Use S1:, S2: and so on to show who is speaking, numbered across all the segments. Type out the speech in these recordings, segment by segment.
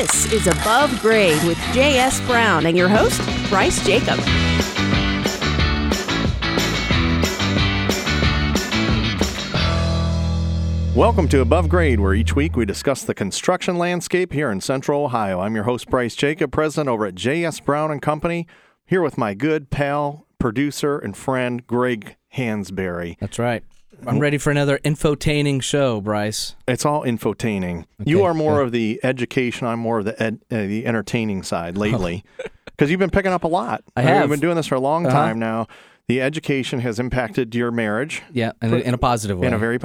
S1: This is Above Grade with J.S. Brown and your host, Bryce Jacob.
S2: Welcome to Above Grade, where each week we discuss the construction landscape here in Central Ohio. I'm your host, Bryce Jacob, president over at J.S. Brown and Company, here with my good pal, producer, and friend, Greg Hansberry.
S3: That's right. I'm ready for another infotaining show, Bryce.
S2: It's all infotaining. you are more of the education. I'm more of the ed, uh, the entertaining side lately, because you've been picking up a lot.
S3: I have.
S2: We've been doing this for a long
S3: Uh-huh.
S2: time now. The education has impacted your marriage
S3: Yeah, in, a, in a positive way.
S2: in a very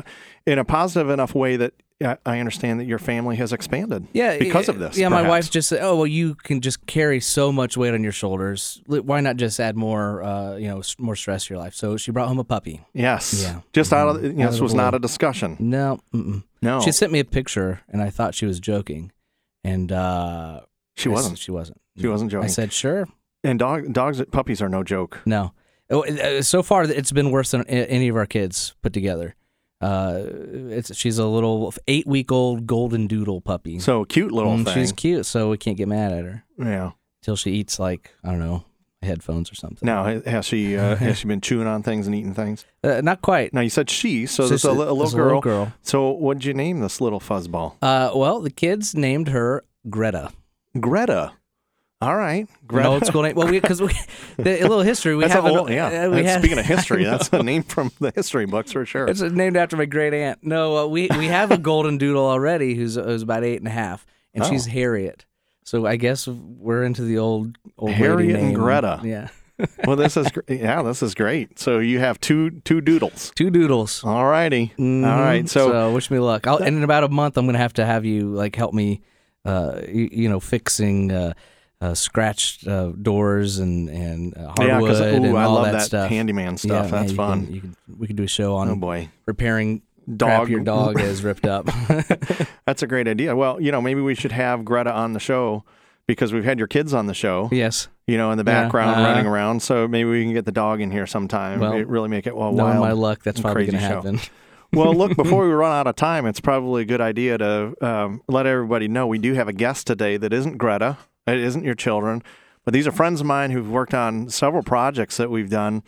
S2: in a positive enough way that uh, I understand that your family has expanded.
S3: yeah,
S2: because of this.
S3: Yeah, my wife just said, "Oh, well, you can just carry so much weight on your shoulders. Why not just add more, uh, you know, more stress to your life?" So she brought home a puppy.
S2: Yes.
S3: Yeah.
S2: Just out of you know,
S3: Out
S2: this was not a discussion.
S3: No, mm-mm.
S2: No,
S3: she sent me a picture, and I thought she was joking, and uh,
S2: she
S3: I
S2: wasn't.
S3: She wasn't.
S2: She wasn't joking.
S3: I said, "Sure."
S2: and dog, dogs, puppies are no joke.
S3: No. Oh, uh, So far, it's been worse than any of our kids put together. Uh, it's she's a little eight week old golden doodle puppy.
S2: So cute little
S3: Mm,
S2: thing.
S3: she's cute, so we can't get mad at her
S2: yeah.
S3: till she eats like I don't know headphones or something.
S2: Now has she uh, has she been chewing on things and eating things?
S3: uh, not quite.
S2: Now you said she, so
S3: It's
S2: there's a,
S3: just
S2: li- a little girl.
S3: girl.
S2: So what'd you name this little fuzzball?
S3: Uh, well, the kids named her Greta.
S2: Greta. All right,
S3: An
S2: Greta.
S3: old school name. Well, because we, the, a little history. We
S2: That's
S3: have
S2: a
S3: an-
S2: yeah.
S3: uh, we
S2: speaking of history, that's a name from the history books for sure.
S3: It's named after my great aunt. No, uh, we we have a golden doodle already who's who's about eight and a half, and
S2: Oh.
S3: she's Harriet. So I guess we're into the old old
S2: Harriet and. Greta.
S3: Yeah,
S2: well, this is yeah, this is great. So you have two two doodles.
S3: two doodles.
S2: All righty. All
S3: Mhm.
S2: right. So,
S3: wish me luck. I'll, and in about a month, I'm gonna have to have you like help me, uh, you, you know, fixing uh, uh, scratched uh, doors and and uh,
S2: yeah,
S3: hardwood
S2: because
S3: and
S2: I
S3: all
S2: love
S3: that,
S2: that,
S3: stuff.
S2: handyman stuff.
S3: Yeah,
S2: that's
S3: yeah, you
S2: fun.
S3: Can, you can, we could do a show on
S2: oh boy,
S3: repairing
S2: dog.
S3: your dog is ripped up.
S2: That's a great idea. Well, you know, maybe we should have Greta on the show because we've had your kids on the show.
S3: yes.
S2: You know, in the
S3: Yeah,
S2: background
S3: uh-huh.
S2: running around. So maybe we can get the dog in here sometime.
S3: Well,
S2: It really make it well
S3: Knowing
S2: wild.
S3: my luck, that's probably going to happen.
S2: well, look, before we run out of time, it's probably a good idea to um, let everybody know we do have a guest today that isn't Greta. It isn't your children, but these are friends of mine who've worked on several projects that we've done.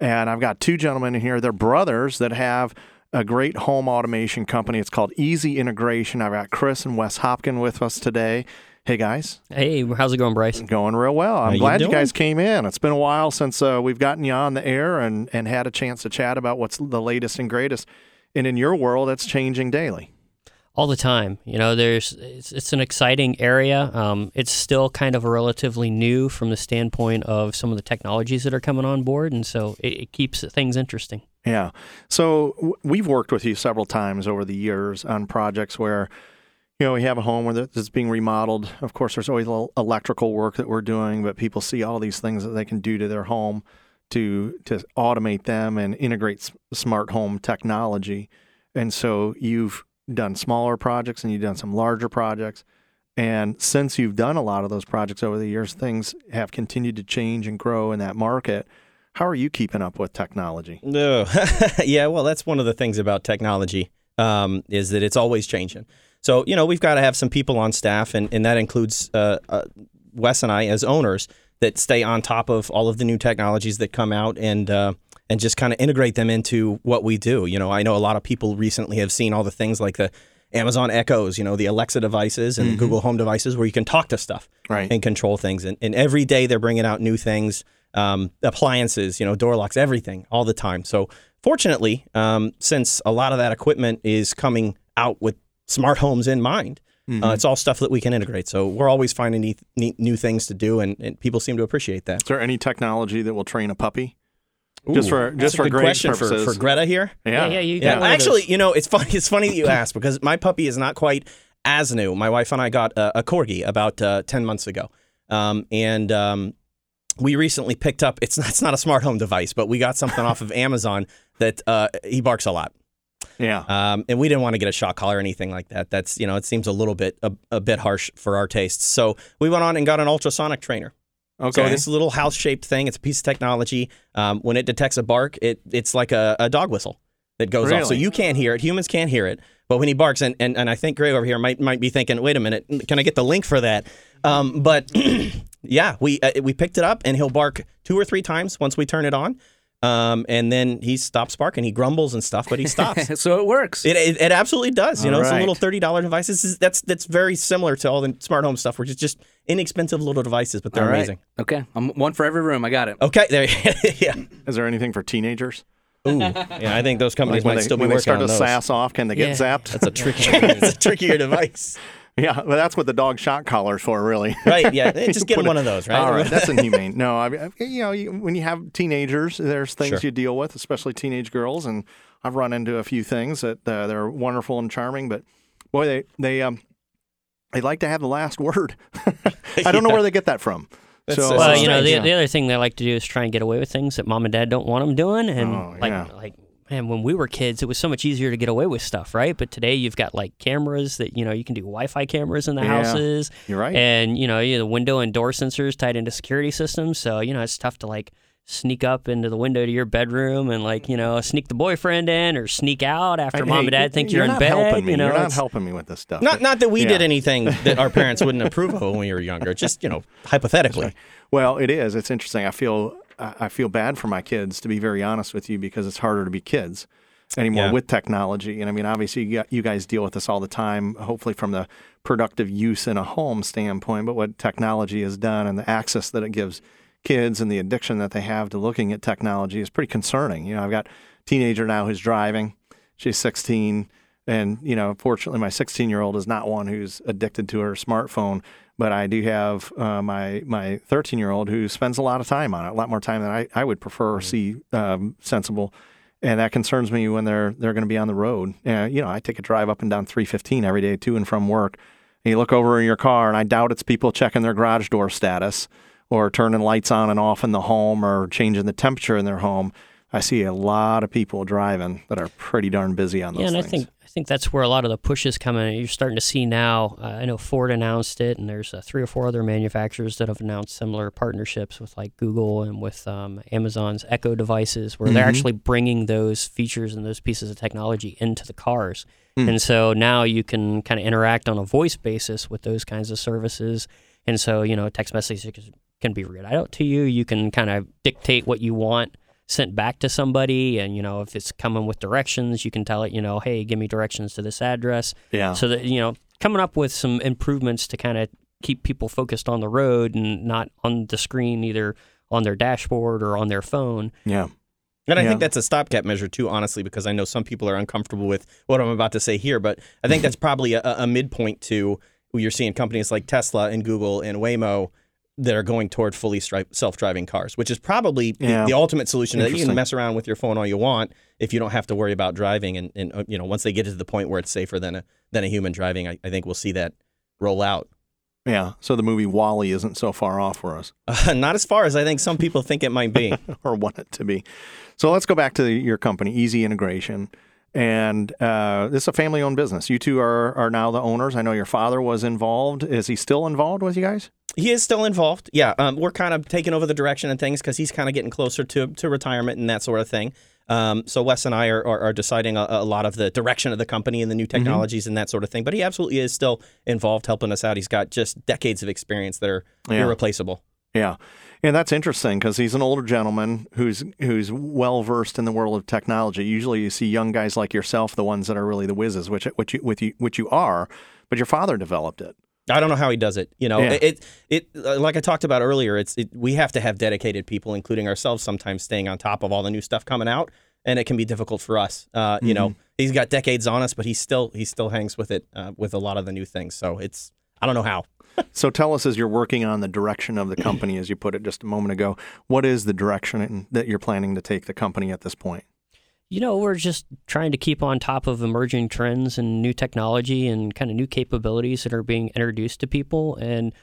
S2: And I've got two gentlemen in here. They're brothers that have a great home automation company. It's called Easy Integration. I've got Chris and Wes Hopkin with us today. Hey guys,
S4: Hey, how's it going, Bryce?
S2: going real well. I'm
S5: you
S2: glad you
S5: doing?
S2: guys came in. It's been a while since uh, we've gotten you on the air and, and had a chance to chat about what's the latest and greatest. And in your world, that's changing daily.
S4: All the time. You know, there's it's, it's an exciting area. Um, it's still kind of relatively new from the standpoint of some of the technologies that are coming on board, and so it, it keeps things interesting.
S2: Yeah. So w- we've worked with you several times over the years on projects where, you know, we have a home where it's being remodeled. Of course, there's always electrical work that we're doing, but people see all these things that they can do to their home to to automate them and integrate s- smart home technology. And so you've done smaller projects and you've done some larger projects. And since you've done a lot of those projects over the years, things have continued to change and grow in that market. How are you keeping up with technology?
S5: No. yeah, well, that's one of the things about technology um, is that it's always changing. So, you know, we've got to have some people on staff, and, and that includes uh, uh, Wes and I as owners that stay on top of all of the new technologies that come out and uh, and just kind of integrate them into what we do. You know, I know a lot of people recently have seen all the things like the Amazon Echoes, you know, the Alexa devices and the Google Home devices where you can talk to stuff
S2: Right.
S5: and control things. And, and every day they're bringing out new things, um, appliances, you know, door locks, everything, all the time. So fortunately, um, since a lot of that equipment is coming out with smart homes in mind,
S2: Mm-hmm.
S5: uh, it's all stuff that we can integrate. So we're always finding neat, neat new things to do, and, and people seem to appreciate that.
S2: Is there any technology that will train a puppy? Just for
S5: That's
S2: just
S5: a
S2: for
S5: good question
S2: purposes.
S5: for Greta here.
S2: yeah.
S4: yeah, you
S5: Yeah,
S4: got one of
S5: actually, you know, it's funny. It's funny that you asked because my puppy is not quite as new. My wife and I got a, a corgi about uh, ten months ago, um, and um, we recently picked up. It's not, it's not a smart home device, but we got something off of Amazon that uh, he barks a lot.
S2: Yeah.
S5: Um, and we didn't want to get a shock collar or anything like that. That's you know, it seems a little bit a, a bit harsh for our tastes. So we went on and got an ultrasonic trainer.
S2: Okay.
S5: So this little house-shaped thing, it's a piece of technology. Um, when it detects a bark, it it's like a, a dog whistle that goes off. So you can't hear it. Humans can't hear it, But when he barks, and, and, and I think Greg over here might might be thinking, wait a minute, can I get the link for that? Um, but yeah, we uh, we picked it up, and he'll bark two or three times once we turn it on. Um, and then he stops barking. He grumbles and stuff, but he stops.
S3: so it works.
S5: It, it, it absolutely does. You
S2: All
S5: know, it's a little thirty dollar device. This is, that's that's very similar to all the smart home stuff, which is just inexpensive little devices, but they're
S3: All right.
S5: amazing.
S3: Okay, I'm one for every room. I got it.
S5: Okay, there. yeah,
S2: Is there anything for teenagers?
S5: Ooh, yeah. I think those companies
S2: when
S5: might
S2: they,
S5: still be
S2: when they start
S5: on
S2: to
S5: those.
S2: sass off, can they get
S4: Yeah.
S2: zapped?
S5: That's a trickier. that's a trickier device.
S2: yeah, well, that's what the dog shot collar's for, really.
S5: Right? Yeah. Just get one
S2: it-
S5: of those. Right.
S2: All right, that's inhumane. No, I mean, you know, you, when you have teenagers, there's things
S5: Sure.
S2: you deal with, especially teenage girls, and I've run into a few things that uh, they're wonderful and charming, but boy, they they um they like to have the last word. I don't know where they get that from.
S5: That's
S2: so,
S5: so
S4: Well, you know, the,
S5: strange,
S4: the other thing they like to do is try and get away with things that mom and dad don't want them doing, and
S2: Oh,
S4: like
S2: yeah.
S4: like man, when we were kids, it was so much easier to get away with stuff, right? But today you've got like cameras that you know you can do Wi-Fi cameras in the
S2: Yeah.
S4: houses,
S2: You're right.
S4: and you know you the window and door sensors tied into security systems, so you know it's tough to like sneak up into the window to your bedroom and like you know sneak the boyfriend in or sneak out after
S2: I-
S4: mom
S2: hey,
S4: and dad think
S2: you're
S4: you're, in
S2: not
S4: bed.
S2: helping me.
S4: You know,
S2: you're not helping me with this stuff.
S5: Not not that we
S2: Yeah.
S5: did anything that our parents wouldn't approve of when we were younger. Just you know, hypothetically.
S2: Well, it is. It's interesting. I feel I feel bad for my kids, to be very honest with you, because it's harder to be kids anymore
S5: Yeah.
S2: with technology. And I mean, obviously, you, got- you guys deal with this all the time. Hopefully, from the productive use in a home standpoint, but what technology has done and the access that it gives kids and the addiction that they have to looking at technology is pretty concerning. You know, I've got a teenager now who's driving. She's 16. And, you know, fortunately, my 16 year old is not one who's addicted to her smartphone. But I do have uh, my my 13 year old who spends a lot of time on it, a lot more time than I, I would prefer or see um, sensible. And that concerns me when they're they're going to be on the road. Uh, you know, I take a drive up and down 315 every day to and from work. And you look over in your car, and I doubt it's people checking their garage door status or turning lights on and off in the home or changing the temperature in their home. I see a lot of people driving that are pretty darn busy on those
S4: Yeah, and
S2: things.
S4: I think think that's where a lot of the push is coming. You're starting to see now. Uh, I know Ford announced it, and there's uh, three or four other manufacturers that have announced similar partnerships with like Google and with um, Amazon's Echo devices, where they're
S2: Mhm.
S4: actually bringing those features and those pieces of technology into the cars.
S2: Hmm.
S4: And so now you can kind of interact on a voice basis with those kinds of services. And so you know, text messages can be read out to you. You can kind of dictate what you want sent back to somebody and you know if it's coming with directions you can tell it you know hey give me directions to this address
S2: yeah.
S4: so that you know coming up with some improvements to kind of keep people focused on the road and not on the screen either on their dashboard or on their phone
S2: yeah.
S5: And I
S2: Yeah.
S5: think that's a stopgap measure too, honestly, because I know some people are uncomfortable with what I'm about to say here. But I think that's probably a, a midpoint to where you're seeing companies like Tesla and Google and Waymo that are going toward fully stri- self-driving cars, which is probably the-
S2: Yeah.
S5: the, ultimate solution. That you can mess around with your phone all you want if you don't have to worry about driving. And, and uh, you know, once they get to the point where it's safer than a than a human driving, I, I think we'll see that roll out.
S2: Yeah. So the movie WALL-E isn't so far off for us.
S5: Uh, not as far as I think some people think it might be.
S2: or want it to be. So let's go back to your company, Easy Integration. And uh, this is a family owned business. You two are, are now the owners. I know your father was involved. Is he still involved with you guys?
S5: He is still involved. Yeah, um, we're kind of taking over the direction and things because he's kind of getting closer to, to retirement and that sort of thing. Um, so Wes and I are, are, are deciding a, a lot of the direction of the company and the new technologies and that sort of thing. But he absolutely is still involved, helping us out. He's got just decades of experience that are
S2: Yeah.
S5: irreplaceable.
S2: Yeah. And that's interesting because he's an older gentleman who's who's well versed in the world of technology. Usually, you see young guys like yourself, the ones that are really the whizzes, which which you which you, which you are. But your father developed it.
S5: I don't know how he does it. You know,
S2: Yeah.
S5: it it uh, like I talked about earlier. It's it, we have to have dedicated people, including ourselves, sometimes staying on top of all the new stuff coming out, and it can be difficult for us. Uh, You know, he's got decades on us, but he still he still hangs with it uh, with a lot of the new things. So it's I don't know how.
S2: So tell us, as you're working on the direction of the company, as you put it just a moment ago, what is the direction in- that you're planning to take the company at this point?
S4: You know, we're just trying to keep on top of emerging trends and new technology and kind of new capabilities that are being introduced to people. And,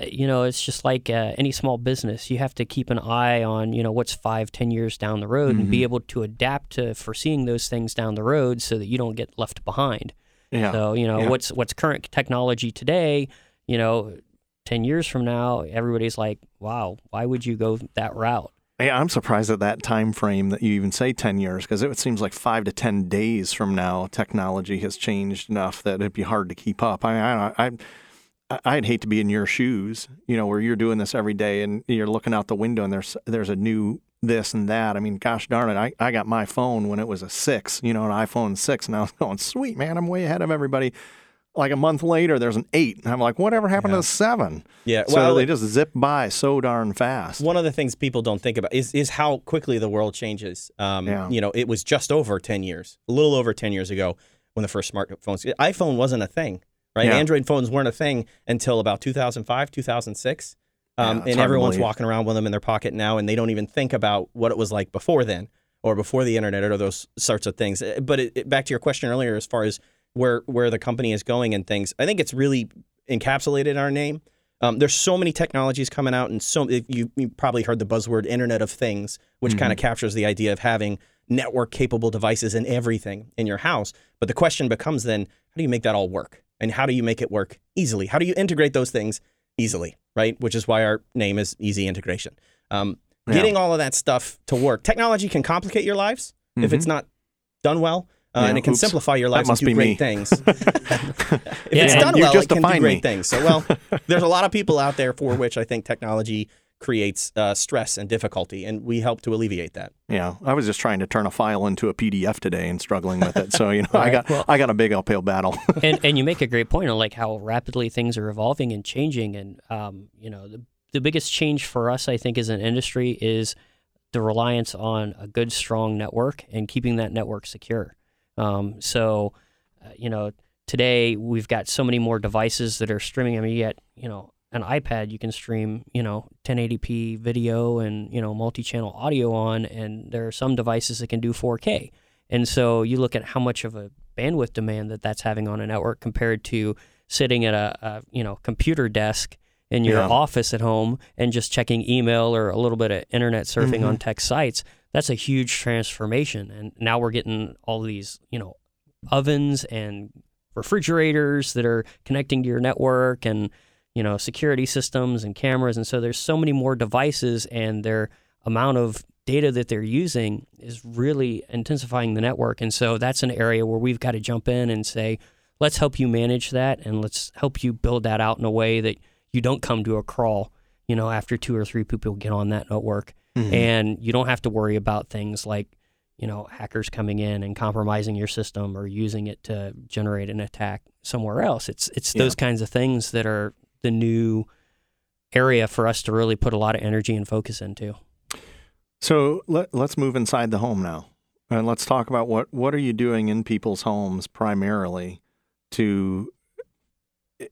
S4: uh, you know, it's just like uh, any small business. You have to keep an eye on, you know, what's five, ten years down the road and be able to adapt to foreseeing those things down the road so that you don't get left behind.
S2: Yeah.
S4: So, you know,
S2: Yeah.
S4: what's what's current technology today, you know, 10 years from now, everybody's like, wow, why would you go that route?
S2: Yeah, I'm surprised at that time frame that you even say 10 years because it seems like five to 10 days from now, technology has changed enough that it'd be hard to keep up. I, I, I, I'd hate to be in your shoes, you know, where you're doing this every day and you're looking out the window and there's there's a new this and that. I mean, gosh darn it, I, I got my phone when it was a six, you know, an iPhone six, and I was going, sweet man, I'm way ahead of everybody. Like a month later, there's an eight, and I'm like, whatever happened to the seven?
S5: Yeah,
S2: so
S5: well,
S2: they just zip by so darn fast.
S5: One of the things people don't think about is is how quickly the world changes. Um,
S2: Yeah.
S5: You know, it was just over ten years, a little over ten years ago, when the first smartphones, iPhone wasn't a thing, right?
S2: Yeah.
S5: Android phones weren't a thing until about 2005, 2006.
S2: Yeah,
S5: Um,
S2: hard
S5: and everyone's walking around with them in their pocket now, and they don't even think about what it was like before then, or before the internet, or those sorts of things. Uh, But it, it- back to your question earlier, as far as where where the company is going and things, I think it's really encapsulated in our name. Um, there's so many technologies coming out, and so you you probably heard the buzzword Internet of Things, which kind of captures the idea of having network capable devices and everything in your house. But the question becomes then, how do you make that all work, and how do you make it work easily? How do you integrate those things easily, right? Which is why our name is Easy Integration. Um,
S2: Yeah.
S5: Getting all of that stuff to work. Technology can complicate your lives if it's not done well. Uh,
S2: Yeah,
S5: and it can
S2: oops.
S5: simplify your lives and do great
S2: me.
S5: things. if
S4: Yeah,
S5: it's done well, it can do great
S2: me.
S5: things. So, well, there's a lot of people out there for which I think technology creates uh, stress and difficulty, and we help to alleviate that.
S2: Yeah, I was just trying to turn a file into a PDF today and struggling with it. So you know, I got I got a big uphill battle.
S4: and and you make a great point on like how rapidly things are evolving and changing and um, you know the, the biggest change for us i think as an industry is the reliance on a good strong network and keeping that network secure um, so uh, you know today we've got so many more devices that are streaming i mean you get you know an ipad you can stream you know 1080p video and you know multi-channel audio on and there are some devices that can do 4k and so you look at how much of a bandwidth demand that that's having on a network compared to sitting at a, a you know computer desk in your
S2: Yeah.
S4: office at home and just checking email or a little bit of internet surfing on mm-hmm. tech sites. That's a huge transformation. And now we're getting all these you know ovens and refrigerators that are connecting to your network and you know security systems and cameras and so there's so many more devices and their amount of data that they're using is really intensifying the network. And so that's an area where we've got to jump in and say let's help you manage that and let's help you build that out in a way that you don't come to a crawl you know after two or three people get on that network. Mm-hmm. And you don't have to worry about things like you know hackers coming in and compromising your system or using it to generate an attack somewhere else. It's it's
S2: Yeah.
S4: those kinds of things that are the new area for us to really put a lot of energy and focus into
S2: So let, let's move inside the home now, and let's talk about what what are you doing in people's homes primarily to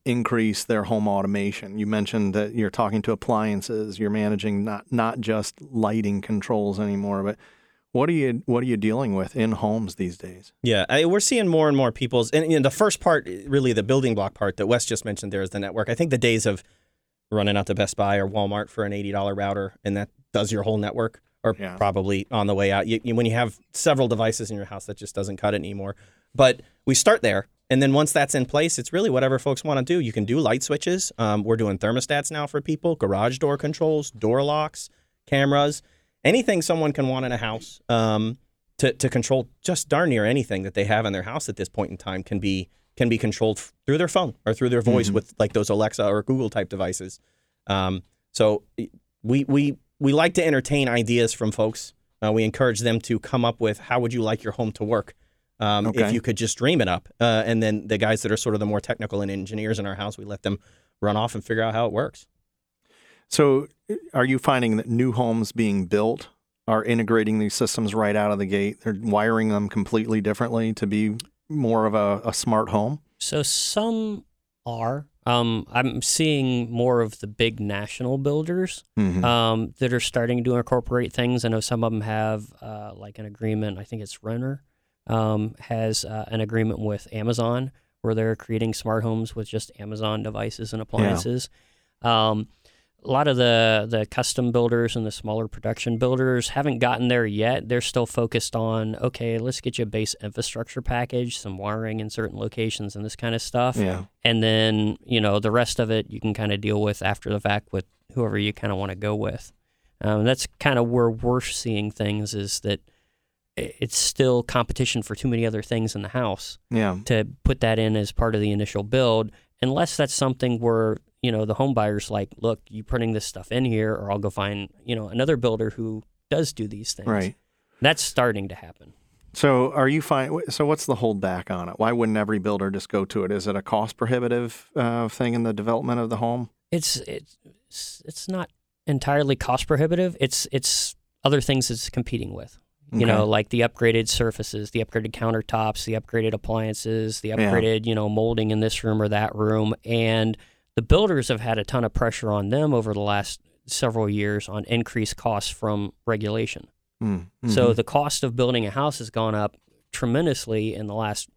S2: increase their home automation. You mentioned that you're talking to appliances, you're managing not not just lighting controls anymore, but what are you what are you dealing with in homes these days?
S5: Yeah, I, we're seeing more and more people's, and know, the first part, really the building block part that Wes just mentioned there is the network. I think the days of running out to Best Buy or Walmart for an $80 router and that does your whole network are
S2: Yeah.
S5: probably on the way out. You, you- when you have several devices in your house, that just doesn't cut it anymore. But we start there. And then once that's in place, it's really whatever folks want to do. You can do light switches. Um, we're doing thermostats now for people, garage door controls, door locks, cameras, anything someone can want in a house. Um, to, to control just darn near anything that they have in their house at this point in time can be can be controlled through their phone or through their voice with like those Alexa or Google type devices. Um, so we we we like to entertain ideas from folks. Uh, we encourage them to come up with how would you like your home to work um, if you could just dream it up. Uh, and then the guys that are sort of the more technical and engineers in our house, we let them run off and figure out how it works.
S2: So are you finding that new homes being built are integrating these systems right out of the gate? They're wiring them completely differently to be more of a, a smart home?
S4: So some are. Um, I'm seeing more of the big national builders
S2: Mhm.
S4: um, that are starting to incorporate things. I know some of them have uh, like an agreement. I think it's Lennar um, has uh, an agreement with Amazon where they're creating smart homes with just Amazon devices and appliances. Um, a lot of the the custom builders and the smaller production builders haven't gotten there yet. They're still focused on okay, let's get you a base infrastructure package, some wiring in certain locations, and this kind of stuff
S2: Yeah.
S4: and then you know the rest of it you can kind of deal with after the fact with whoever you kind of want to go with Um, that's kind of where we're seeing things is that it's still competition for too many other things in the house
S2: Yeah.
S4: to put that in as part of the initial build, unless that's something where you know the home buyer's like, look, you putting this stuff in here, or I'll go find you know another builder who does do these things.
S2: Right.
S4: That's starting to happen.
S2: So are you fine? So what's the holdback on it? Why wouldn't every builder just go to it? Is it a cost prohibitive uh, thing in the development of the home?
S4: It's it's it's not entirely cost prohibitive. It's it's other things it's competing with. You
S2: Okay.
S4: know, like the upgraded surfaces, the upgraded countertops, the upgraded appliances, the
S2: Yeah.
S4: upgraded, you know, molding in this room or that room. And the builders have had a ton of pressure on them over the last several years on increased costs from regulation.
S2: Mm,
S4: So
S2: mhm.
S4: the cost of building a house has gone up tremendously in the last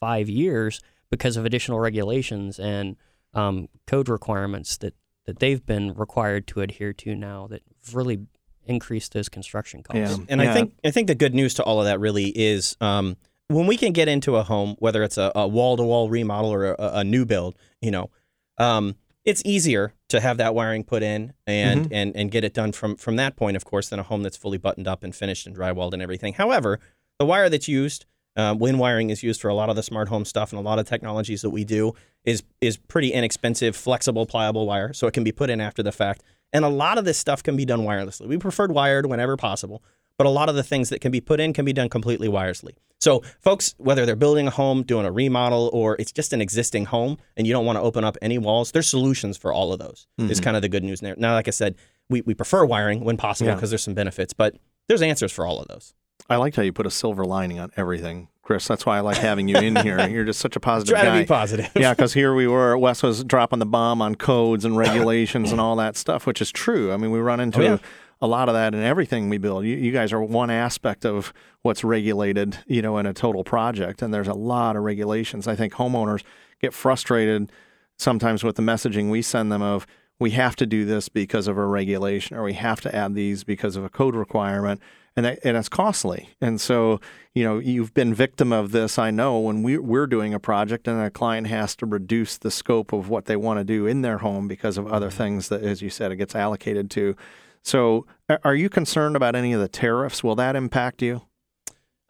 S4: five years because of additional regulations and um, code requirements that, that they've been required to adhere to now that really increased those construction costs.
S2: Yeah.
S5: And I think I think the good news to all of that really is um, when we can get into a home, whether it's a wall to wall remodel or a, a new build, you know, um, it's easier to have that wiring put in and, and and get it done from from that point, of course, than a home that's fully buttoned up and finished and drywalled and everything. However, the wire that's used, uh, wind wiring is used for a lot of the smart home stuff and a lot of technologies that we do is is pretty inexpensive, flexible, pliable wire, so it can be put in after the fact. And a lot of this stuff can be done wirelessly. We preferred wired whenever possible, but a lot of the things that can be put in can be done completely wirelessly. So, folks, whether they're building a home, doing a remodel, or it's just an existing home and you don't want to open up any walls, there's solutions for all of those. Is mm-hmm. kind of the good news there. Now, like I said, we, we prefer wiring when possible
S2: Yeah.
S5: because there's some benefits, but there's answers for all of those.
S2: I liked how you put a silver lining on everything, Chris. That's why I like having you in here. You're just such a positive
S5: Try
S2: guy.
S5: to be positive.
S2: yeah, because here we were. Wes was dropping the bomb on codes and regulations and all that stuff, which is true. I mean, we run into
S5: Oh, yeah.
S2: A lot of that in everything we build. You, you guys are one aspect of what's regulated, you know, in a total project, and there's a lot of regulations. I think homeowners get frustrated sometimes with the messaging we send them of we have to do this because of a regulation or we have to add these because of a code requirement and that, and it's costly and so you know you've been victim of this I know when we, we're doing a project and a client has to reduce the scope of what they want to do in their home because of other mm-hmm. things that as you said it gets allocated to so are you concerned about any of the tariffs will that impact you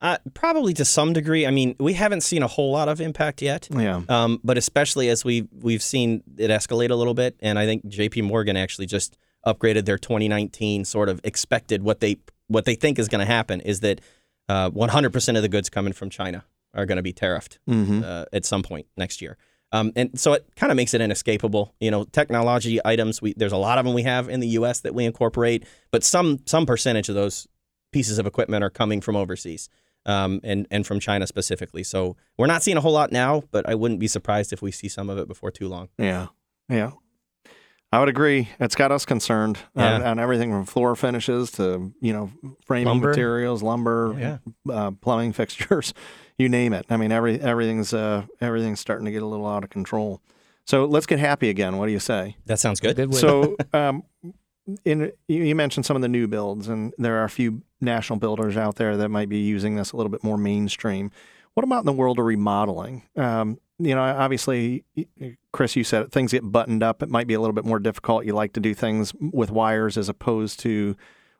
S5: Uh, probably to some degree. I mean, we haven't seen a whole lot of impact yet.
S2: yeah
S5: Um, but especially as we we've seen it escalate a little bit, and I think J.P. Morgan actually just upgraded their 2019 sort of expected what they what they think is going to happen is that uh, 100% of the goods coming from China are going to be tariffed
S2: mm-hmm.
S5: uh, at some point next year. Um, and so it kind of makes it inescapable. You know, technology items. We there's a lot of them we have in the U.S. that we incorporate, but some some percentage of those pieces of equipment are coming from overseas. Um, and and from China specifically, so we're not seeing a whole lot now, but I wouldn't be surprised if we see some of it before too long.
S2: Yeah, yeah. I would agree. It's got us concerned on, on everything from floor finishes to you know framing
S4: Lumber.
S2: materials, lumber,
S5: Yeah.
S2: uh, plumbing fixtures, you name it. I mean, every everything's uh, everything's starting to get a little out of control. So let's get happy again. What do you say?
S5: That sounds good.
S4: Good.
S2: So, um, in you you mentioned some of the new builds, and there are a few national builders out there that might be using this a little bit more mainstream. What about in the world of remodeling? Um, you know, obviously, Chris, you said it, things get buttoned up. It might be a little bit more difficult. You like to do things with wires as opposed to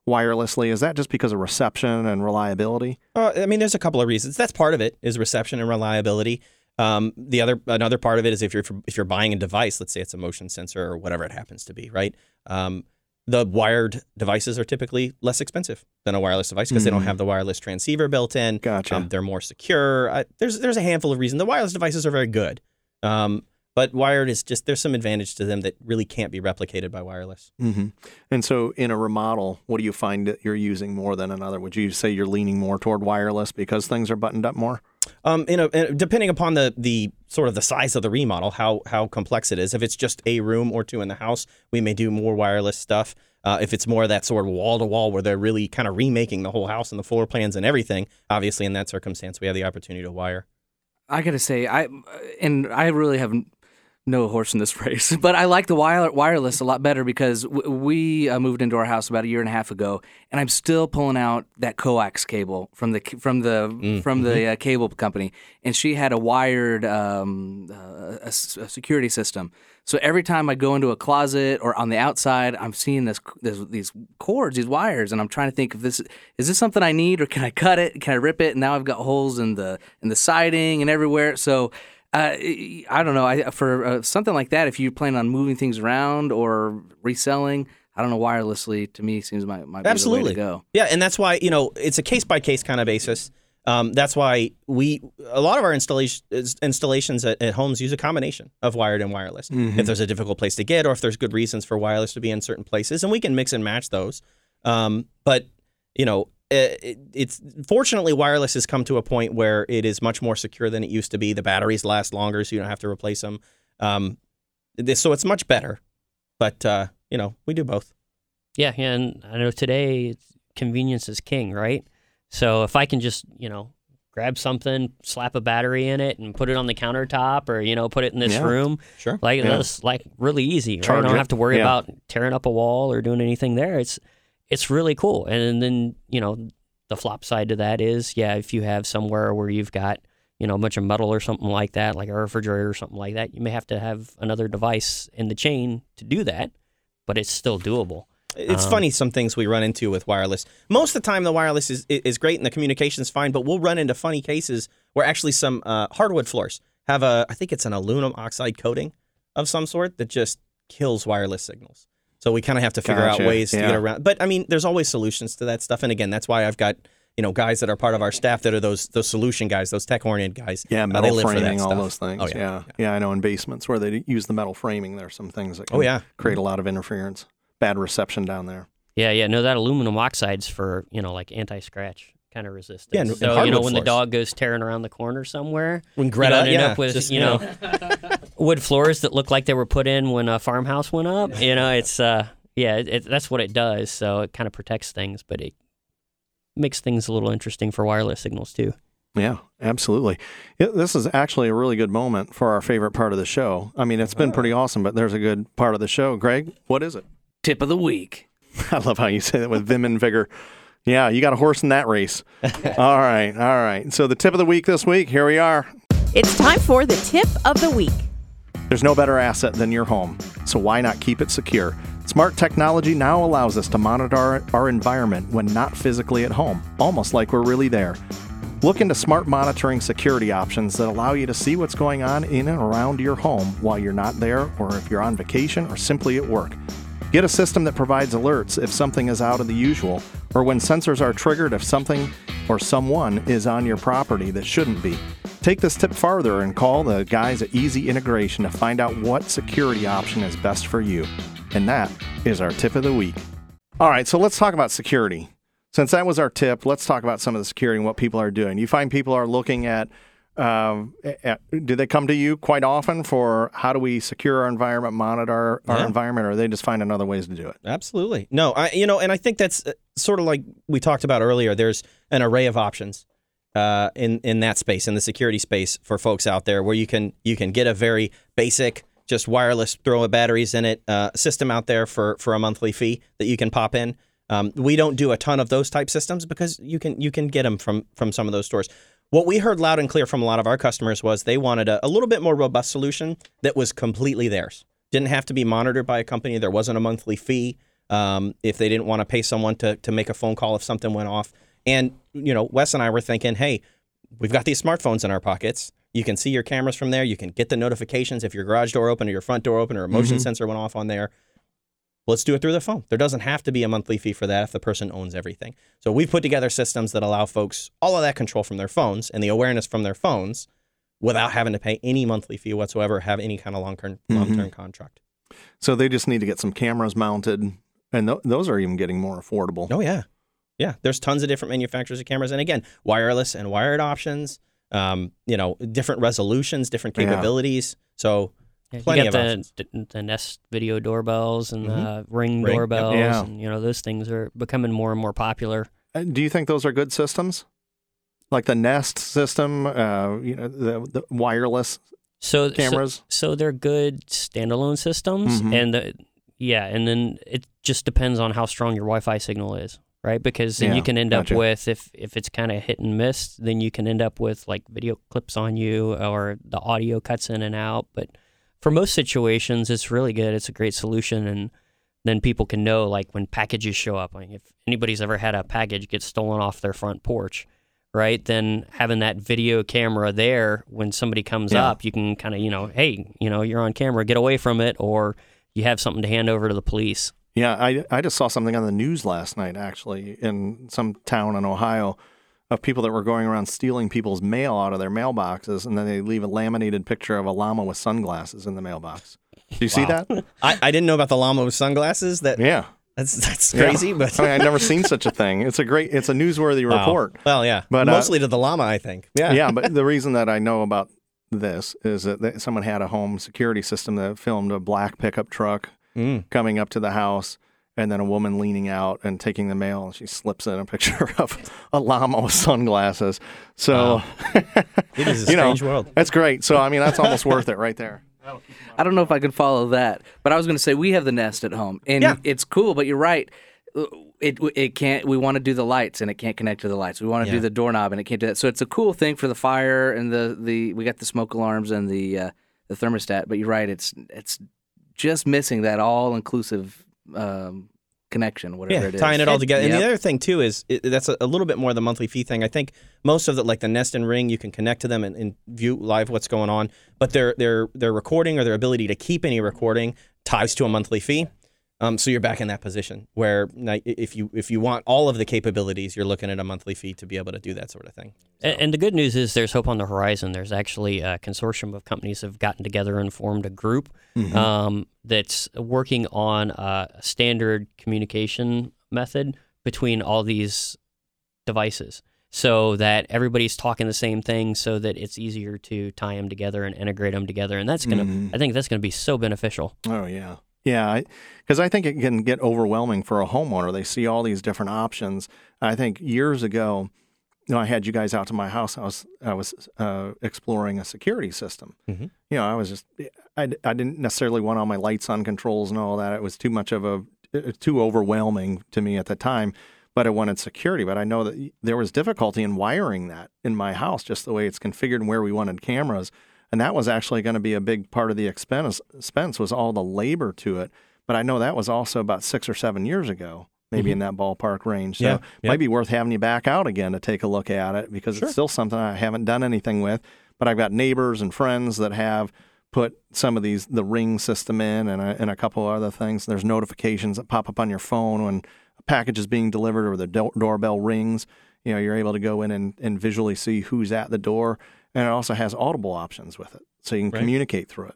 S2: wirelessly. Is that just because of reception and reliability?
S5: Uh, I mean, there's a couple of reasons. That's part of it is reception and reliability. Um, the other another part of it is if you're if you're buying a device, let's say it's a motion sensor or whatever it happens to be, right? Um, the wired devices are typically less expensive than a wireless device because they don't
S2: Mhm.
S5: have the wireless transceiver built in.
S2: Gotcha.
S5: Um, they're more secure. I, there's there's a handful of reasons. The wireless devices are very good, um, but wired is just there's some advantage to them that really can't be replicated by wireless.
S2: hmm And so, in a remodel, what do you find that you're using more than another? Would you say you're leaning more toward wireless because things are buttoned up more?
S5: Um, you know, depending upon the the sort of the size of the remodel, how how complex it is. If it's just a room or two in the house, we may do more wireless stuff. Uh, if it's more of that sort of wall to wall where they're really kind of remaking the whole house and the floor plans and everything, obviously in that circumstance we have the opportunity to wire.
S3: I gotta say, I and I really have no horse in this race. But I like the wire, wireless a lot better because w- we uh, moved into our house about a year and a half ago, and I'm still pulling out that coax cable from the from the from the uh, cable company, and she had a wired um, uh, a, a security system. So every time I go into a closet or on the outside, I'm seeing this, this these cords, these wires, and I'm trying to think if this is this something I need or can I cut it? Can I rip it? And now I've got holes in the in the siding and everywhere. So uh, I don't know. I, for uh, something like that, if you plan on moving things around or reselling, I don't know. Wirelessly, to me, seems might, might be
S5: Absolutely.
S3: the way to go.
S5: Yeah, and that's why you know it's a case by case kind of basis. Um, that's why we a lot of our installation installations at, at homes use a combination of wired and wireless. If there's a difficult place to get, or if there's good reasons for wireless to be in certain places, and we can mix and match those. Um, but you know, it's fortunately wireless has come to a point where it is much more secure than it used to be. The batteries last longer, so you don't have to replace them. Um, this, so it's much better. But uh, you know, we do both.
S4: Yeah, yeah, and I know today it's- convenience is king, right? So if I can just, you know, grab something, slap a battery in it, and put it on the countertop, or you know, put it in this
S2: Yeah.
S4: room,
S5: Sure.
S4: like
S2: Yeah.
S4: that's like really easy. Right? I don't
S2: it.
S4: have to worry
S2: Yeah.
S4: about tearing up a wall or doing anything there. It's it's really cool. And then you know, the flop side to that is, yeah, if you have somewhere where you've got you know a bunch of metal or something like that, like a refrigerator or something like that, you may have to have another device in the chain to do that, but it's still doable.
S5: It's
S4: Um,
S5: funny some things we run into with wireless. Most of the time, the wireless is is great and the communication's fine, but we'll run into funny cases where actually some uh, hardwood floors have a I think it's an aluminum oxide coating of some sort that just kills wireless signals. So we kind of have to figure
S2: Gotcha,
S5: out ways to get around. But I mean, there's always solutions to that stuff. And again, that's why I've got you know guys that are part of our staff that are those those solution guys, those tech oriented guys.
S2: Yeah,
S5: Uh,
S2: metal
S5: live for that
S2: framing, all
S5: stuff.
S2: those things.
S5: Oh,
S2: yeah.
S5: yeah,
S2: yeah, I know in basements where they use the metal framing, there's some things that can
S5: Oh, yeah.
S2: create a lot of interference, bad reception down there.
S4: Yeah, yeah. No, that aluminum oxide's for you know like anti-scratch kind of resistance.
S5: Yeah, and- and
S4: so you know
S5: hardwood
S4: when the dog goes tearing around the corner somewhere,
S5: When
S4: you
S5: Greta,
S4: don't end
S5: yeah,
S4: up with
S5: just,
S4: you know wood floors that look like they were put in when a farmhouse went up. You know, it's uh yeah, it, it, that's what it does. So it kind of protects things, but it makes things a little interesting for wireless signals too.
S2: Yeah, absolutely. Yeah, this is actually a really good moment for our favorite part of the show. I mean, it's been pretty awesome, but there's a good part of the show. Greg, what is it?
S3: Tip of the week.
S2: I love how you say that with vim and vigor. Yeah, you got a horse in that race. all right, all right. So the tip of the week this week, here we are.
S1: It's time for the tip of the week.
S2: There's no better asset than your home, so why not keep it secure? Smart technology now allows us to monitor our, environment when not physically at home, almost like we're really there. Look into smart monitoring security options that allow you to see what's going on in and around your home while you're not there, or if you're on vacation or simply at work. Get a system that provides alerts if something is out of the usual, or when sensors are triggered if something or someone is on your property that shouldn't be. Take this tip farther and call the guys at Easy Integration to find out what security option is best for you. And that is our tip of the week. All right, so let's talk about security. Since that was our tip, let's talk about some of the security and what people are doing. You find people are looking at, um, at do they come to you quite often for how do we secure our environment, monitor our
S5: Yeah.
S2: environment, or they just find another ways to do it?
S5: Absolutely. No, I you know, and I think that's uh, sort of like we talked about earlier. There's an array of options uh, in in that space, in the security space for folks out there, where you can you can get a very basic, just wireless, throw batteries in it uh, system out there for for a monthly fee that you can pop in. Um, we don't do a ton of those type systems because you can you can get them from from some of those stores. What we heard loud and clear from a lot of our customers was they wanted a, a little bit more robust solution that was completely theirs. Didn't have to be monitored by a company. There wasn't a monthly fee um, if they didn't want to pay someone to, to make a phone call if something went off. And, you know, Wes and I were thinking, hey, we've got these smartphones in our pockets. You can see your cameras from there. You can get the notifications if your garage door opened or your front door open or a motion mm-hmm. sensor went off on there. Let's do it through the phone. There doesn't have to be a monthly fee for that if the person owns everything. So we've put together systems that allow folks all of that control from their phones and the awareness from their phones without having to pay any monthly fee whatsoever, have any kind of long-term mm-hmm. long-term contract.
S2: So they just need to get some cameras mounted, and th- those are even getting more affordable.
S5: Oh yeah, yeah. There's tons of different manufacturers of cameras, and again, wireless and wired options. Um, you know, different resolutions, different
S2: Yeah.
S5: capabilities. So
S4: Yeah,
S5: Plenty
S4: you
S5: of
S4: got
S5: options.
S4: the, the the Nest video doorbells and
S5: Mhm.
S4: uh, Ring,
S5: Ring, yep.
S4: doorbells,
S2: Yeah.
S4: and you know those things are becoming more and more popular.
S2: Do you think those are good systems? Like the Nest system, uh, you know, the, the wireless
S4: So so-
S2: cameras?
S4: So, they're good standalone systems,
S2: Mhm.
S4: and the, yeah, and then it just depends on how strong your Wi-Fi signal is, right? Because then
S2: Yeah,
S4: you can end
S2: gotcha.
S4: up with if if it's kind of hit and miss, then you can end up with like video clips on you or the audio cuts in and out. But for most situations, it's really good. It's a great solution, and then people can know like when packages show up. Like if anybody's ever had a package get stolen off their front porch, right? Then having that video camera there when somebody comes
S2: Yeah.
S4: up, you can kind of you know, hey, you know, you're on camera, get away from it, or you have something to hand over to the police.
S2: Yeah, I I just saw something on the news last night actually in some town in Ohio of people that were going around stealing people's mail out of their mailboxes and then they leave a laminated picture of a llama with sunglasses in the mailbox. Do you see that?
S5: I, I didn't know about the llama with sunglasses. That
S2: Yeah.
S5: that's that's
S2: Yeah.
S5: crazy, but
S2: I mean, I've never seen such a thing. It's a great it's a newsworthy
S5: Wow.
S2: report.
S5: Well, yeah,
S2: But, uh,
S5: mostly to the llama, I think. Yeah,
S2: yeah, but the reason that I know about this is that someone had a home security system that filmed a black pickup truck
S5: Mm.
S2: coming up to the house and then a woman leaning out and taking the mail and she slips in a picture of a llama with sunglasses. So
S5: It is a
S2: You know,
S5: strange world.
S2: that's great. So I mean that's almost worth it right there.
S3: I don't know if I could follow that, but I was going to say we have the Nest at home, and
S5: Yeah.
S3: it's cool. But you're right. It it can't. We want to do the lights, and it can't connect to the lights. We want to
S5: Yeah.
S3: do the doorknob, and it can't do that. So it's a cool thing for the fire and the the. We got the smoke alarms and the uh, the thermostat. But you're right. It's it's just missing that all inclusive um, connection, whatever
S5: Yeah,
S3: it is.
S5: tying it all together. And
S3: Yep.
S5: the other thing too is it, that's a, a little bit more of the monthly fee thing. I think most of the like the Nest and Ring, you can connect to them and, and view live what's going on. But their their their recording or their ability to keep any recording ties to a monthly fee. Um, so you're back in that position where now, if you if you want all of the capabilities, you're looking at a monthly fee to be able to do that sort of thing.
S4: And, and the good news is there's hope on the horizon. There's actually a consortium of companies have gotten together and formed a group um, that's working on a standard communication method between all these devices so that everybody's talking the same thing so that it's easier to tie them together and integrate them together. And that's going to,
S2: Mhm.
S4: I think that's going to be so beneficial.
S2: Oh yeah, yeah. Because I, think it can get overwhelming for a homeowner. They see all these different options. I think years ago, you know, I had you guys out to my house. I was I was uh, exploring a security system.
S5: Mhm.
S2: You know, I was just I, I didn't necessarily want all my lights on controls and all that. It was too much of a too overwhelming to me at the time. But I wanted security. But I know that there was difficulty in wiring that in my house, just the way it's configured and where we wanted cameras and that was actually going to be a big part of the expense. Expense was all the labor to it, but I know that was also about six or seven years ago, maybe mm-hmm. in that ballpark range. So
S5: Yeah,
S2: it
S5: yeah.
S2: might be worth having you back out again to take a look at it because
S5: Sure.
S2: it's still something I haven't done anything with. But I've got neighbors and friends that have put some of these the ring system in and a, and a couple other things. There's notifications that pop up on your phone when a package is being delivered or the do- doorbell rings. You know, you're able to go in and, and visually see who's at the door. And it also has audible options with it. So you can
S5: Right.
S2: communicate through it.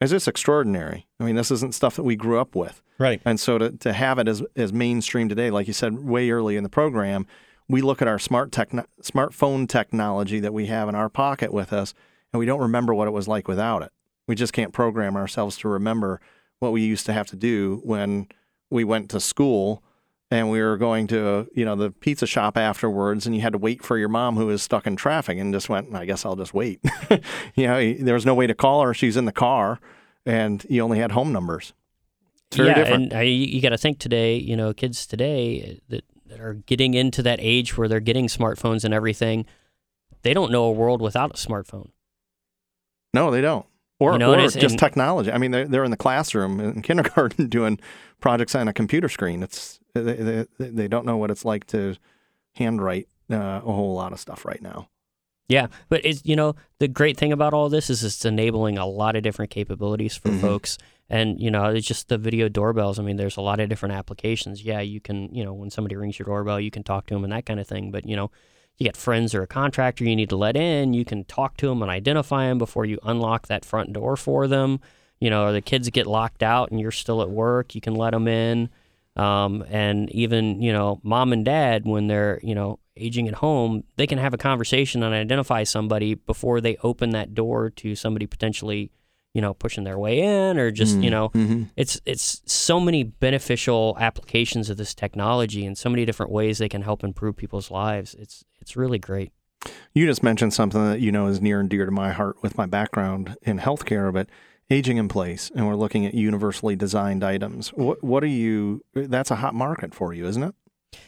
S2: It's just extraordinary. I mean, this isn't stuff that we grew up with.
S5: Right.
S2: And so to, to have it as, as mainstream today, like you said way early in the program, we look at our smart techno- smartphone technology that we have in our pocket with us, and we don't remember what it was like without it. We just can't program ourselves to remember what we used to have to do when we went to school and we were going to you know the pizza shop afterwards and you had to wait for your mom who was stuck in traffic and just went i guess i'll just wait you know there was no way to call her she's in the car and you only had home numbers it's very
S4: yeah,
S2: different
S4: and I, you got to think today, you know, kids today that, that are getting into that age where they're getting smartphones and everything, they don't know a world without a smartphone.
S2: No, they don't. Or,
S4: You know,
S2: or just technology. I mean, they're, they're in the classroom in kindergarten doing projects on a computer screen. It's they, they, they don't know what it's like to handwrite uh, a whole lot of stuff right now.
S4: Yeah, but it's you know the great thing about all this is it's enabling a lot of different capabilities for
S2: Mhm.
S4: folks, and you know it's just the video doorbells. I mean, there's a lot of different applications. Yeah, you can you know when somebody rings your doorbell, you can talk to them and that kind of thing. But you know, you got friends or a contractor you need to let in, you can talk to them and identify them before you unlock that front door for them. You know, or the kids get locked out and you're still at work, you can let them in. Um, and even you know, mom and dad when they're you know aging at home, they can have a conversation and identify somebody before they open that door to somebody potentially, you know, pushing their way in or just you know,
S2: Mm-hmm.
S4: it's it's so many beneficial applications of this technology and so many different ways they can help improve people's lives. It's it's really great.
S2: you just mentioned something that you know is near and dear to my heart with my background in healthcare, but aging in place, and we're looking at universally designed items. What what are you? That's a hot market for you, isn't it?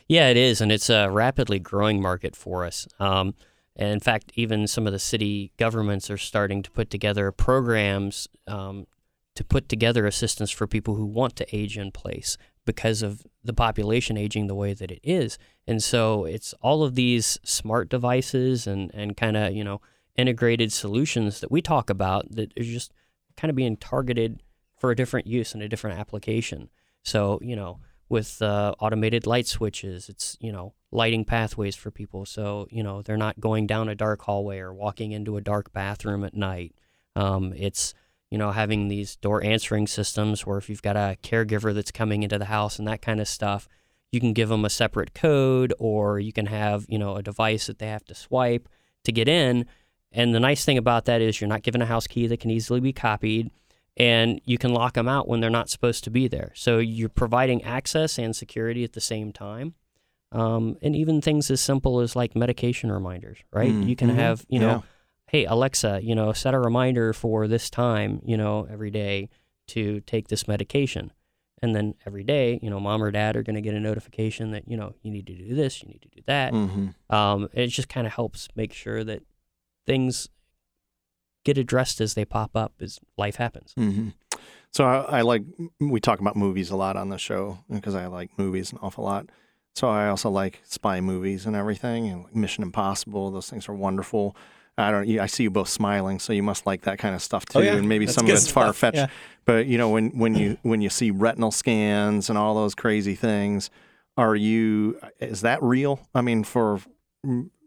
S4: Yeah, it is, and it's a rapidly growing market for us. Um, and in fact, even some of the city governments are starting to put together programs um, to put together assistance for people who want to age in place because of the population aging the way that it is. And so it's all of these smart devices and, and kind of, you know, integrated solutions that we talk about that are just kind of being targeted for a different use and a different application. So, you know, with uh, automated light switches. It's you know lighting pathways for people, so you know they're not going down a dark hallway or walking into a dark bathroom at night. Um, it's you know having these door answering systems where if you've got a caregiver that's coming into the house and that kind of stuff, you can give them a separate code, or you can have you know a device that they have to swipe to get in. And the nice thing about that is you're not given a house key that can easily be copied and you can lock them out when they're not supposed to be there. So you're providing access and security at the same time. Um, and even things as simple as like medication reminders, right?
S2: Mm,
S4: you can
S2: mhm,
S4: have, you know,
S2: yeah.
S4: Hey, Alexa, you know, set a reminder for this time, you know, every day to take this medication. And then every day, you know, mom or dad are going to get a notification that, you know, you need to do this, you need to do that.
S2: Mm-hmm.
S4: Um, it just kind of helps make sure that things get addressed as they pop up as life happens.
S2: Mm-hmm. So I, I like we talk about movies a lot on the show because I like movies an awful lot. So I also like spy movies and everything, and Mission Impossible. Those things are wonderful. I don't. I see you both smiling, so you must like that kind of stuff oh, too.
S5: Oh, yeah.
S2: And maybe
S5: That's
S2: some of it's far fetched,
S5: yeah.
S2: but you know when when you when you see retinal scans and all those crazy things, are you? Is that real? I mean, for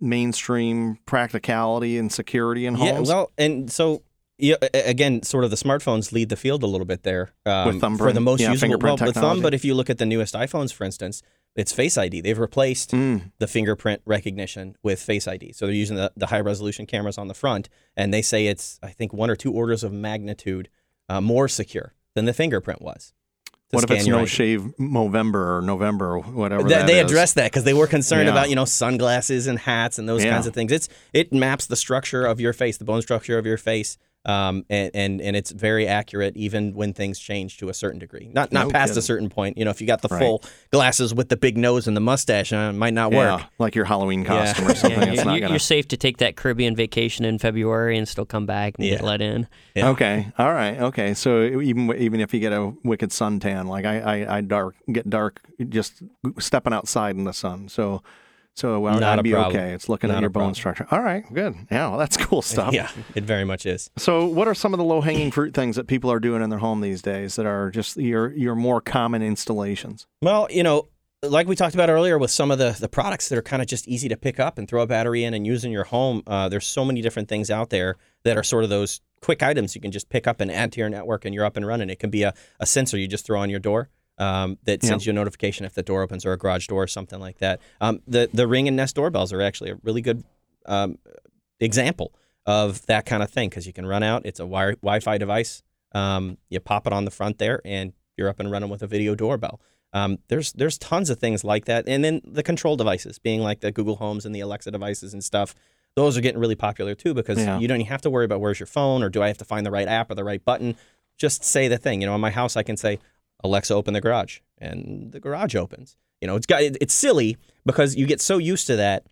S2: mainstream practicality and security in
S5: Yeah,
S2: homes.
S5: well, and so yeah, again, sort of the smartphones lead the field a little bit there um,
S2: With
S5: for the most
S2: yeah,
S5: usable. well, with thumb, but if you look at the newest iPhones, for instance, it's Face ID. They've replaced
S2: Mm.
S5: the fingerprint recognition with Face ID. So they're using the, the high resolution cameras on the front, and they say it's I think one or two orders of magnitude uh, more secure than the fingerprint was.
S2: What if it's no
S5: ID.
S2: shave Movember or November or whatever?
S5: Th-
S2: that
S5: they addressed that because they were concerned
S2: Yeah.
S5: about you know sunglasses and hats and those
S2: Yeah.
S5: kinds of things. It's it maps the structure of your face, the bone structure of your face, um, and, and and it's very accurate even when things change to a certain degree. Not not
S2: No
S5: past
S2: kidding.
S5: a certain point. You know, if you got the
S2: Right.
S5: full glasses with the big nose and the mustache, uh, it might not work.
S2: Yeah, like your Halloween
S5: Yeah.
S2: costume or something.
S4: Yeah,
S2: it's
S4: you're,
S2: not gonna.
S4: you're safe to take that Caribbean vacation in February and still come back and get let in.
S5: Yeah.
S2: Okay, all right, okay. So even even if you get a wicked suntan, like I I, I dark get dark just stepping outside in the sun. So so well,
S5: Not
S2: I'd be
S5: problem.
S2: okay. It's looking
S5: Not
S2: at your bone structure. All right, good. Yeah, well, that's cool stuff.
S5: Yeah, it very much is.
S2: So, what are some of the low hanging fruit things that people are doing in their home these days that are just your your more common installations?
S5: Well, you know, like we talked about earlier with some of the, the products that are kind of just easy to pick up and throw a battery in and use in your home, uh, there's so many different things out there that are sort of those quick items you can just pick up and add to your network and you're up and running. It can be a, a sensor you just throw on your door. Um, that
S2: Yeah.
S5: sends you a notification if the door opens or a garage door or something like that. Um, the the Ring and Nest doorbells are actually a really good um, example of that kind of thing because you can run out. It's a wire, Wi-Fi device. Um, you pop it on the front there, and you're up and running with a video doorbell. Um, there's there's tons of things like that, and then the control devices, being like the Google Homes and the Alexa devices and stuff. Those are getting really popular too because
S2: Yeah.
S5: you don't even have to worry about where's your phone or do I have to find the right app or the right button. Just say the thing. You know, in my house, I can say, Alexa, open the garage, and the garage opens. You know, it's got it, it's silly because you get so used to that.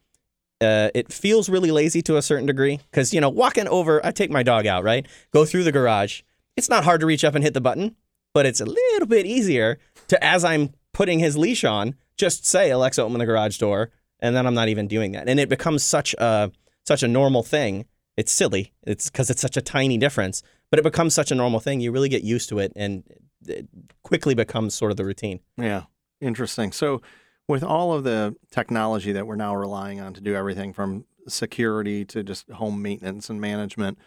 S5: Uh, it feels really lazy to a certain degree because you know walking over. I take my dog out, right? Go through the garage. It's not hard to reach up and hit the button, but it's a little bit easier to as I'm putting his leash on, just say Alexa, open the garage door, and then I'm not even doing that, and it becomes such a such a normal thing. It's silly. It's because it's such a tiny difference, but it becomes such a normal thing. You really get used to it, and it quickly becomes sort of the routine.
S2: Yeah, interesting. So, with all of the technology that we're now relying on to do everything from security to just home maintenance and management,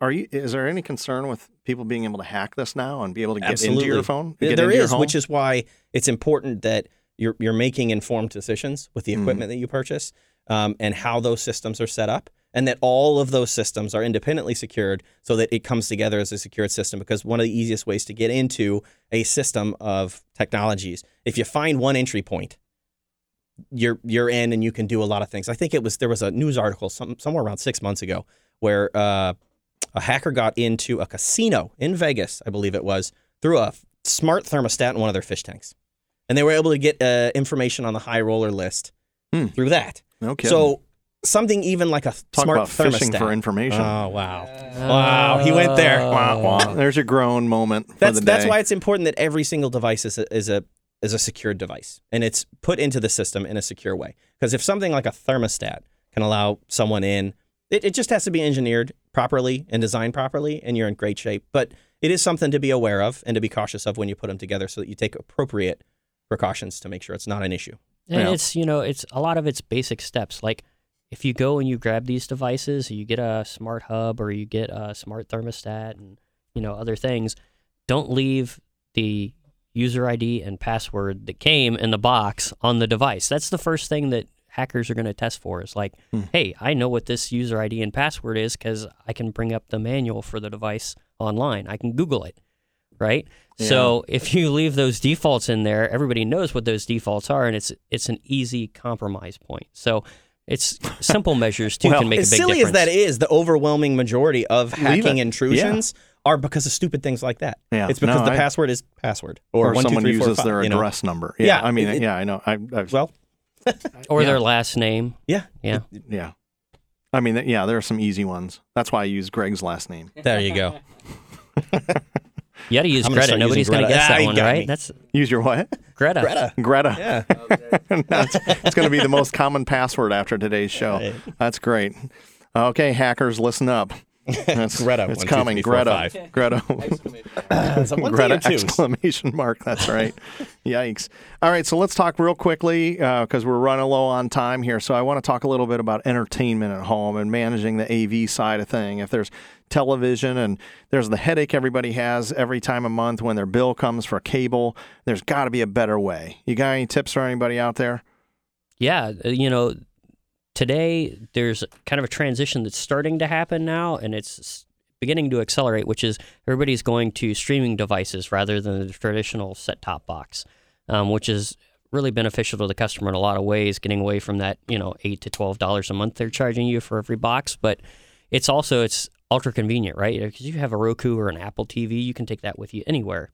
S2: are you? Is there any concern with people being able to hack this now and be able to get into your phone? Get
S5: there
S2: into your home?
S5: which is why it's important that you're you're making informed decisions with the
S2: Mhm.
S5: equipment that you purchase um, and how those systems are set up, and that all of those systems are independently secured so that it comes together as a secured system. Because one of the easiest ways to get into a system of technologies, if you find one entry point, you're you're in and you can do a lot of things. I think it was there was a news article some, somewhere around six months ago where uh, a hacker got into a casino in Vegas, I believe it was, through a smart thermostat in one of their fish tanks, and they were able to get uh, information on the high roller list
S2: Hmm.
S5: through that.
S2: No.
S5: So something even like a
S2: talk
S5: smart
S2: about
S5: thermostat.
S2: fishing for information.
S5: Oh wow, wow! He went there. Oh.
S2: Wah, wah. There's your groan moment for
S5: That's
S2: the
S5: that's why it's important that every single device is a, is a is a secured device and it's put into the system in a secure way. Because if something like a thermostat can allow someone in, it, it just has to be engineered properly and designed properly, and you're in great shape. But it is something to be aware of and to be cautious of when you put them together, so that you take appropriate precautions to make sure it's not an issue.
S4: And
S2: Yeah.
S4: it's you know it's a lot of it's basic steps. Like if you go and you grab these devices, you get a smart hub or you get a smart thermostat and you know other things. Don't leave the user ID and password that came in the box on the device. That's the first thing that hackers are going to test for. Is like, hmm. hey, I know what this user ID and password is because I can bring up the manual for the device online. I can Google it right? So if you leave those defaults in there, everybody knows what those defaults are, and it's it's an easy compromise point. So it's simple measures too
S2: Well,
S4: can make
S5: as
S4: a big
S5: silly
S4: difference.
S5: as silly as that is, the overwhelming majority of hacking
S2: it.
S5: intrusions are because of stupid things like that.
S2: Yeah.
S5: It's because
S2: No,
S5: the
S2: I-
S5: password is password or,
S2: or
S5: one, two,
S2: someone
S5: three, four,
S2: uses
S5: five,
S2: their
S5: you know?
S2: address number. Yeah,
S5: Yeah,
S2: I mean,
S5: it-
S2: yeah, I know. I, I've,
S5: Well,
S4: or
S2: yeah.
S4: their last name.
S5: yeah.
S4: Yeah.
S2: yeah. I mean, yeah, there are some easy ones. That's why I use Greg's last name.
S5: There you go.
S4: You got to use
S5: I'm
S4: Greta. Nobody's
S5: using
S4: going to guess
S5: Ah,
S4: that
S5: you
S4: one, right?
S5: me.
S4: That's
S2: Use your what?
S4: Greta.
S5: Greta.
S2: Greta.
S5: Yeah.
S2: That's, it's going to be the most common password after today's show.
S5: Right.
S2: That's great. Okay, hackers, listen up. It's,
S5: Greta,
S2: It's
S5: one, two,
S2: coming.
S5: three, four,
S2: Greta.
S5: five.
S2: Greta.
S5: So one,
S2: Greta exclamation mark. That's right. Yikes. All right, so let's talk real quickly because we're running low on time here. So I want to talk a little bit about entertainment at home and managing the AV side of thing. If there's television and there's the headache everybody has every time a month when their bill comes for cable, there's got to be a better way. You got any tips for anybody out there?
S4: Yeah, uh, you know, today there's kind of a transition that's starting to happen now, and it's beginning to accelerate, which is everybody's going to streaming devices rather than the traditional set top box, um, which is really beneficial to the customer in a lot of ways, getting away from that, you know, eight to twelve dollars a month they're charging you for every box. But it's also it's ultra convenient, right? Because you have a Roku or an Apple TV, you can take that with you anywhere.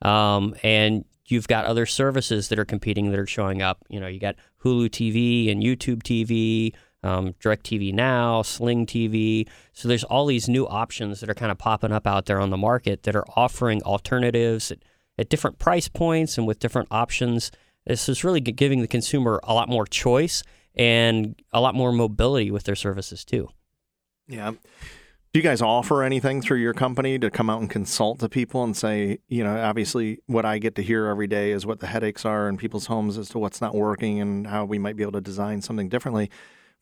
S4: Um, and you've got other services that are competing that are showing up. You know, you got Hulu TV and YouTube TV, um, DirecTV Now, Sling TV. So there's all these new options that are kind of popping up out there on the market that are offering alternatives at, at different price points and with different options. This is really giving the consumer a lot more choice and a lot more mobility with their services too.
S2: Yeah. Do you guys offer anything through your company to come out and consult to people and say, you know, obviously what I get to hear every day is what the headaches are in people's homes as to what's not working and how we might be able to design something differently.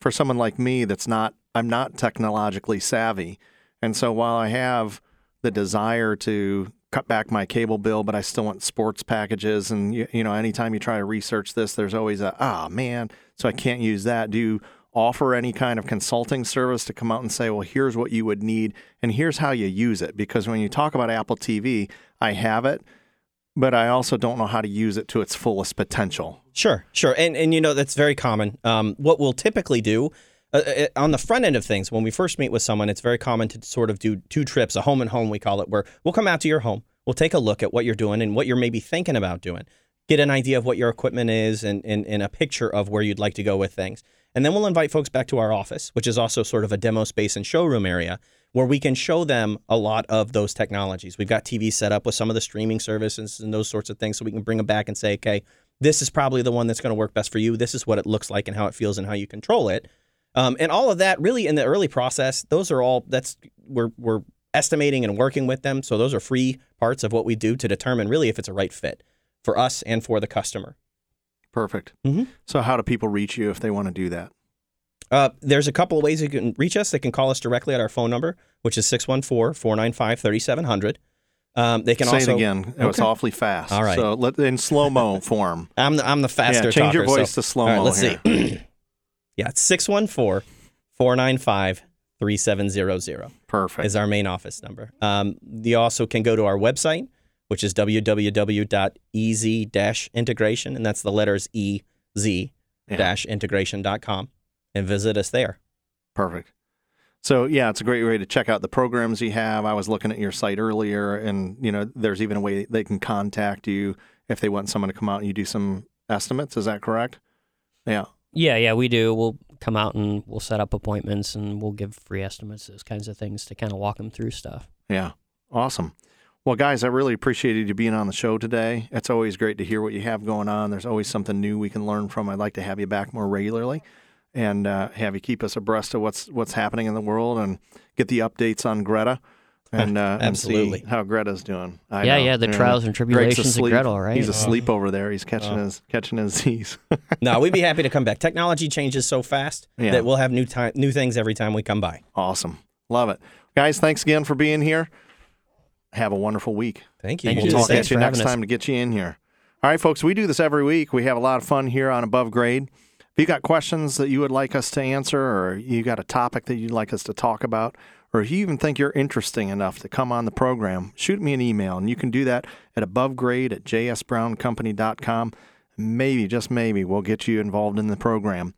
S2: For someone like me that's not I'm not technologically savvy. And so while I have the desire to cut back my cable bill, but I still want sports packages and you, you know, anytime you try to research this, there's always a ah man, so I can't use that. Do you offer any kind of consulting service to come out and say, well, here's what you would need and here's how you use it. Because when you talk about Apple TV, I have it, but I also don't know how to use it to its fullest potential.
S5: Sure, sure, and and you know that's very common. Um, what we'll typically do uh, uh, on the front end of things when we first meet with someone, it's very common to sort of do two trips, a home and home we call it, where we'll come out to your home, we'll take a look at what you're doing and what you're maybe thinking about doing, get an idea of what your equipment is, and and, and a picture of where you'd like to go with things, and then we'll invite folks back to our office, which is also sort of a demo space and showroom area where we can show them a lot of those technologies. We've got TV set up with some of the streaming services and those sorts of things, so we can bring them back and say, okay, this is probably the one that's going to work best for you. This is what it looks like and how it feels and how you control it. Um, and all of that, really, in the early process, those are all that's we're we're estimating and working with them. So those are free parts of what we do to determine really if it's a right fit for us and for the customer.
S2: Perfect.
S5: Mhm.
S2: So, how do people reach you if they want to do that?
S5: Uh, there's a couple of ways you can reach us. They can call us directly at our phone number, which is 614 495 3700. Um, They can
S2: Say
S5: also
S2: it again. It was awfully fast.
S5: All right.
S2: So, let, in slow mo form.
S5: I'm the, I'm the faster
S2: yeah, change your voice
S5: so-
S2: to slow mo.
S5: right, let's
S2: here.
S5: see. yeah, it's 614 495 3700
S2: Perfect.
S5: is our main office number. Um, you also can go to our website, which is www.ez-integration, and that's the letters E Z integration.com and visit us there.
S2: Perfect. So yeah, it's a great way to check out the programs you have. I was looking at your site earlier, and you know, there's even a way they can contact you if they want someone to come out and you do some estimates. Is that correct? Yeah.
S4: Yeah, yeah, we do. We'll come out and we'll set up appointments and we'll give free estimates, those kinds of things to kind of walk them through stuff.
S2: Yeah. Awesome. Well, guys, I really appreciated you being on the show today. It's always great to hear what you have going on. There's always something new we can learn from. I'd like to have you back more regularly and uh, have you keep us abreast of what's what's happening in the world and get the updates on Greta and, uh,
S5: Absolutely.
S2: and see how Greta's doing. I
S4: yeah,
S2: know.
S4: yeah, the
S2: You know,
S4: trials and tribulations of
S2: asleep.
S4: Gretel, right?
S2: He's asleep over there. He's catching his catching his Z's.
S5: no, we'd be happy to come back. Technology changes so fast
S2: Yeah.
S5: that we'll have new time, new things every time we come by.
S2: awesome. Love it. Guys, thanks again for being here. Have a wonderful week.
S5: Thank you.
S4: Thank
S2: We'll
S4: you.
S2: talk
S4: Thanks
S2: at you next
S4: having us.
S2: time to get you in here. All right, folks, we do this every week. We have a lot of fun here on Above Grade. If you've got questions that you would like us to answer, or you got a topic that you'd like us to talk about, or if you even think you're interesting enough to come on the program, shoot me an email. And you can do that at abovegrade at jsbrowncompany.com. Maybe, just maybe, we'll get you involved in the program.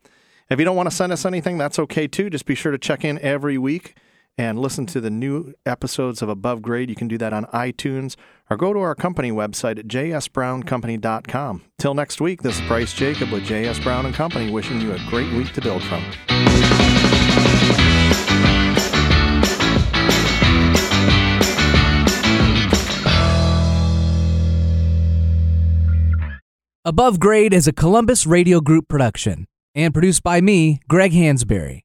S2: If you don't want to send us anything, that's okay too. Just be sure to check in every week and listen to the new episodes of Above Grade. You can do that on iTunes or go to our company website at jsbrowncompany.com. Till next week, this is Bryce Jacob with JS Brown and Company wishing you a great week to build from.
S6: Above Grade is a Columbus Radio Group production and produced by me, Greg Hansberry.